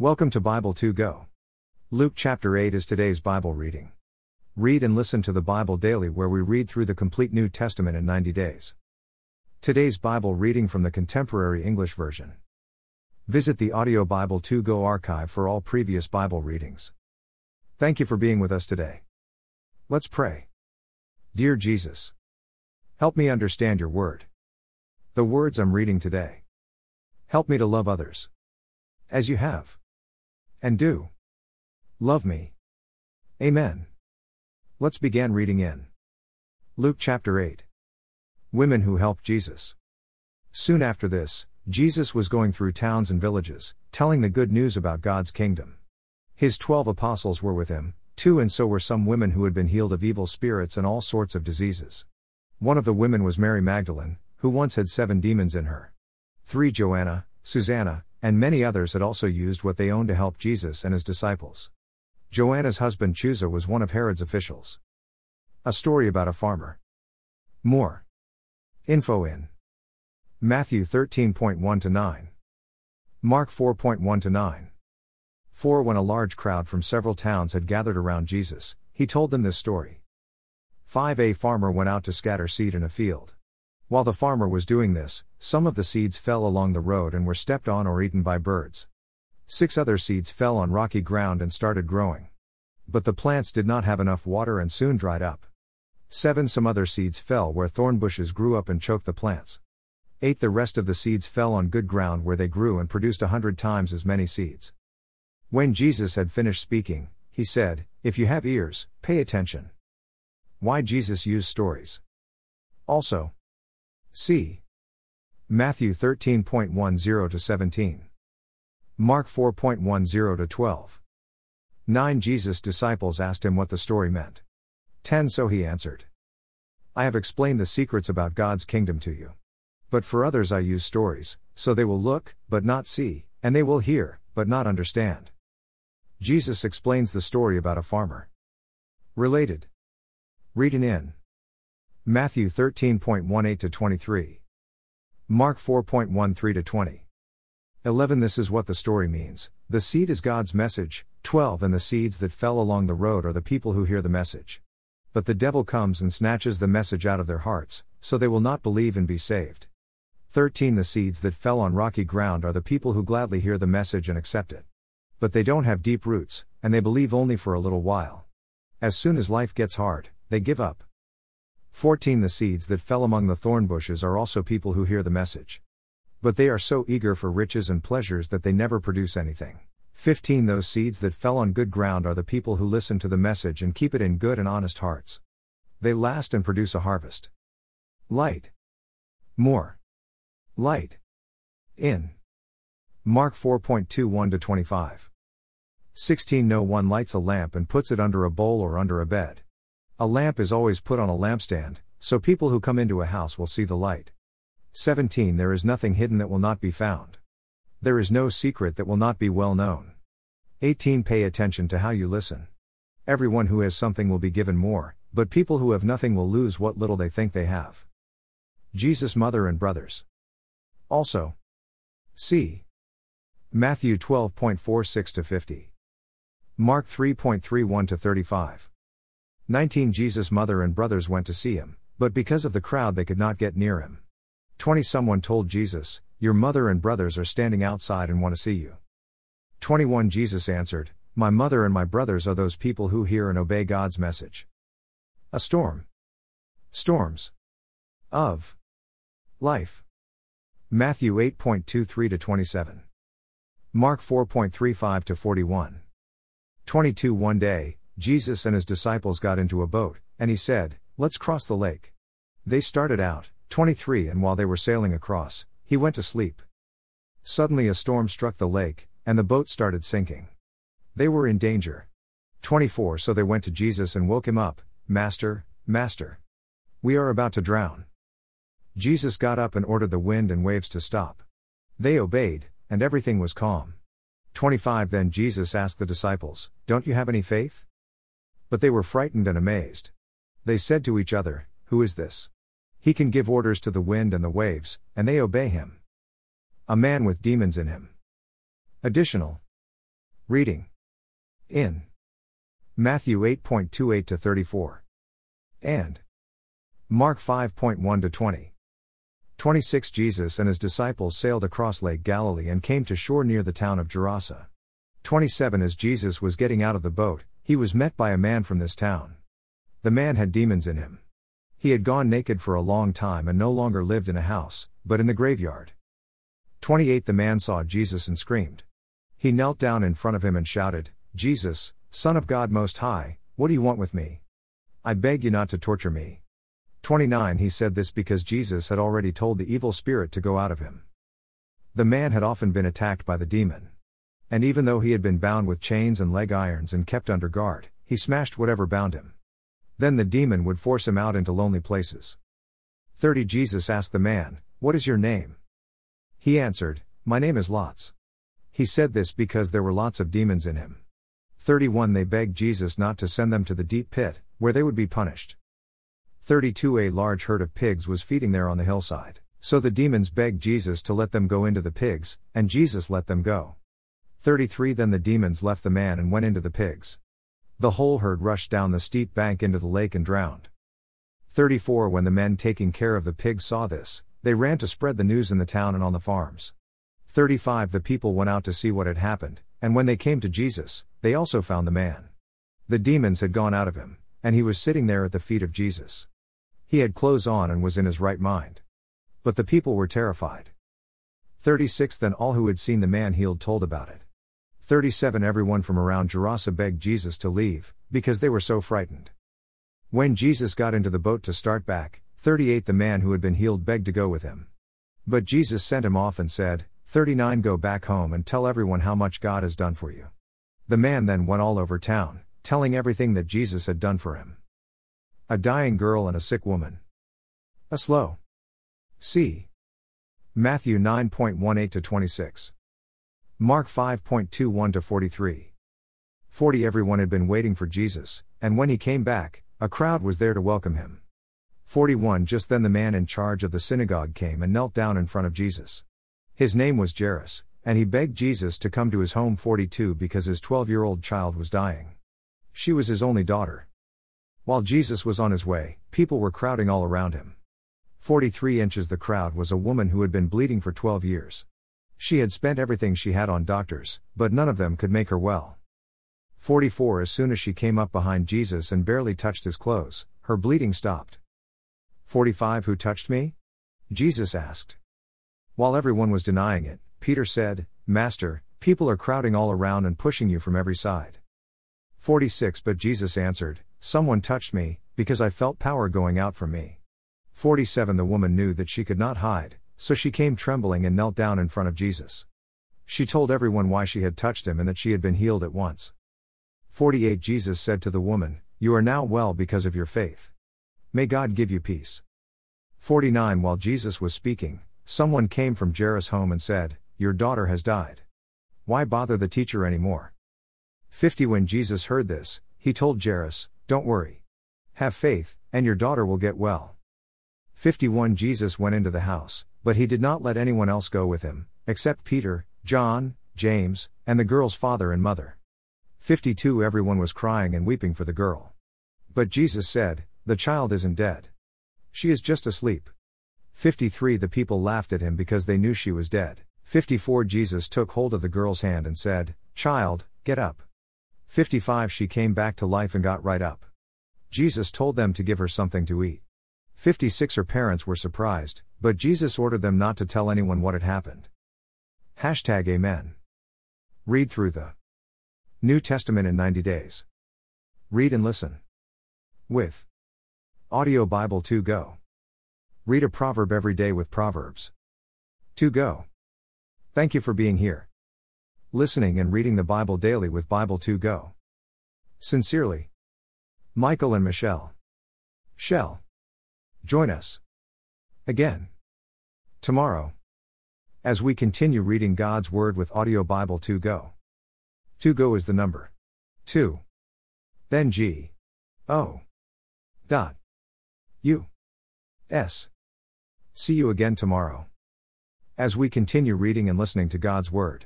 Welcome to Bible 2 Go. Luke chapter 8 is today's Bible reading. Read and listen to the Bible daily, where we read through the complete New Testament in 90 days. Today's Bible reading from the Contemporary English Version. Visit the Audio Bible 2 Go archive for all previous Bible readings. Thank you for being with us today. Let's pray. Dear Jesus, help me understand your word. The words I'm reading today. Help me to love others. As you have. And do. Love me. Amen. Let's begin reading in Luke chapter 8. Women who helped Jesus. Soon after this, Jesus was going through towns and villages, telling the good news about God's kingdom. His twelve apostles were with him, too, and so were some women who had been healed of evil spirits and all sorts of diseases. One of the women was Mary Magdalene, who once had seven demons in her. Three Joanna, Susanna, and many others had also used what they owned to help Jesus and his disciples. Joanna's husband Chuza was one of Herod's officials. A story about a farmer. More. Info in Matthew 13.1 to 9. Mark 4.1 to 9. 4 When a large crowd from several towns had gathered around Jesus, he told them this story. 5 A farmer went out to scatter seed in a field. While the farmer was doing this, some of the seeds fell along the road and were stepped on or eaten by birds. Six other seeds fell on rocky ground and started growing. But the plants did not have enough water and soon dried up. Seven Some other seeds fell where thorn bushes grew up and choked the plants. Eight The rest of the seeds fell on good ground where they grew and produced a hundred times as many seeds. When Jesus had finished speaking, he said, If you have ears, pay attention. Why Jesus used stories. Also, See Matthew 13.10 to 17. Mark 4.10 to 12. 9 Jesus' disciples asked him what the story meant. 10 So he answered, I have explained the secrets about God's kingdom to you. But for others I use stories, so they will look, but not see, and they will hear, but not understand. Jesus explains the story about a farmer. Related. Read it in. Matthew 13.18 to 23. Mark 4.13 to 20. 11 This is what the story means the seed is God's message. 12 And the seeds that fell along the road are the people who hear the message. But the devil comes and snatches the message out of their hearts, so they will not believe and be saved. 13 The seeds that fell on rocky ground are the people who gladly hear the message and accept it. But they don't have deep roots, and they believe only for a little while. As soon as life gets hard, they give up. 14 The seeds that fell among the thorn bushes are also people who hear the message. But they are so eager for riches and pleasures that they never produce anything. 15 Those seeds that fell on good ground are the people who listen to the message and keep it in good and honest hearts. They last and produce a harvest. Light. More. Light. In. Mark 4.21 to 25. 16 No one lights a lamp and puts it under a bowl or under a bed. A lamp is always put on a lampstand, so people who come into a house will see the light. 17 There is nothing hidden that will not be found. There is no secret that will not be well known. 18 Pay attention to how you listen. Everyone who has something will be given more, but people who have nothing will lose what little they think they have. Jesus' mother and brothers. Also, see Matthew 12.46 to 50. Mark 3.31 to 35. 19 Jesus' mother and brothers went to see him, but because of the crowd they could not get near him. 20 Someone told Jesus, Your mother and brothers are standing outside and want to see you. 21 Jesus answered, My mother and my brothers are those people who hear and obey God's message. A storm. Storms. Of. Life. Matthew 8.23 to 27. Mark 4.35 to 41. 22 One day, Jesus and his disciples got into a boat, and he said, Let's cross the lake. They started out, 23, and while they were sailing across, he went to sleep. Suddenly a storm struck the lake, and the boat started sinking. They were in danger. 24 So they went to Jesus and woke him up, Master, Master. We are about to drown. Jesus got up and ordered the wind and waves to stop. They obeyed, and everything was calm. 25 Then Jesus asked the disciples, Don't you have any faith? But they were frightened and amazed. They said to each other, Who is this? He can give orders to the wind and the waves, and they obey him. A man with demons in him. Additional. Reading in Matthew 8.28 to 34 and Mark 5.1 to 20. 26 Jesus and his disciples sailed across Lake Galilee and came to shore near the town of Gerasa. 27 As Jesus was getting out of the boat, he was met by a man from this town. The man had demons in him. He had gone naked for a long time and no longer lived in a house, but in the graveyard. 28 The man saw Jesus and screamed. He knelt down in front of him and shouted, Jesus, Son of God Most High, what do you want with me? I beg you not to torture me. 29 He said this because Jesus had already told the evil spirit to go out of him. The man had often been attacked by the demon. And even though he had been bound with chains and leg irons and kept under guard, he smashed whatever bound him. Then the demon would force him out into lonely places. 30 Jesus asked the man, What is your name? He answered, My name is Lots. He said this because there were lots of demons in him. 31 They begged Jesus not to send them to the deep pit, where they would be punished. 32 A large herd of pigs was feeding there on the hillside, so the demons begged Jesus to let them go into the pigs, and Jesus let them go. 33 Then the demons left the man and went into the pigs. The whole herd rushed down the steep bank into the lake and drowned. 34 When the men taking care of the pigs saw this, they ran to spread the news in the town and on the farms. 35 The people went out to see what had happened, and when they came to Jesus, they also found the man. The demons had gone out of him, and he was sitting there at the feet of Jesus. He had clothes on and was in his right mind. But the people were terrified. 36 Then all who had seen the man healed told about it. 37 Everyone from around Gerasa begged Jesus to leave, because they were so frightened. When Jesus got into the boat to start back, 38 The man who had been healed begged to go with him. But Jesus sent him off and said, 39 Go back home and tell everyone how much God has done for you. The man then went all over town, telling everything that Jesus had done for him. A dying girl and a sick woman. A slow. C. Matthew 9.18 to 26. Mark 5.21 to 43. 40 Everyone had been waiting for Jesus, and when he came back, a crowd was there to welcome him. 41 Just then the man in charge of the synagogue came and knelt down in front of Jesus. His name was Jairus, and he begged Jesus to come to his home 42 because his 12 year old child was dying. She was his only daughter. While Jesus was on his way, people were crowding all around him. 43 inches the crowd was a woman who had been bleeding for 12 years. She had spent everything she had on doctors, but none of them could make her well. 44 As soon as she came up behind Jesus and barely touched his clothes, her bleeding stopped. 45 Who touched me? Jesus asked. While everyone was denying it, Peter said, Master, people are crowding all around and pushing you from every side. 46 But Jesus answered, Someone touched me, because I felt power going out from me. 47 The woman knew that she could not hide, so she came trembling and knelt down in front of Jesus. She told everyone why she had touched him and that she had been healed at once. 48 Jesus said to the woman, You are now well because of your faith. May God give you peace. 49 While Jesus was speaking, Someone came from Jairus' home and said, Your daughter has died. Why bother the teacher anymore? 50 When Jesus heard this, he told Jairus, Don't worry. Have faith, and your daughter will get well. 51 Jesus went into the house, but he did not let anyone else go with him, except Peter, John, James, and the girl's father and mother. 52 Everyone was crying and weeping for the girl. But Jesus said, The child isn't dead. She is just asleep. 53 The people laughed at him because they knew she was dead. 54 Jesus took hold of the girl's hand and said, Child, get up. 55 She came back to life and got right up. Jesus told them to give her something to eat. 56 Her parents were surprised, but Jesus ordered them not to tell anyone what had happened. Hashtag Amen. Read through the New Testament in 90 days. Read and listen. With Audio Bible 2 Go. Read a proverb every day with Proverbs. 2 Go. Thank you for being here. Listening and reading the Bible daily with Bible 2 Go. Sincerely, Michael and Michelle. Shell. Join us again tomorrow as we continue reading God's Word with Audio Bible 2 Go. 2 Go is the number 2. Then G. O. Dot. U. S. See you again tomorrow. As we continue reading and listening to God's Word.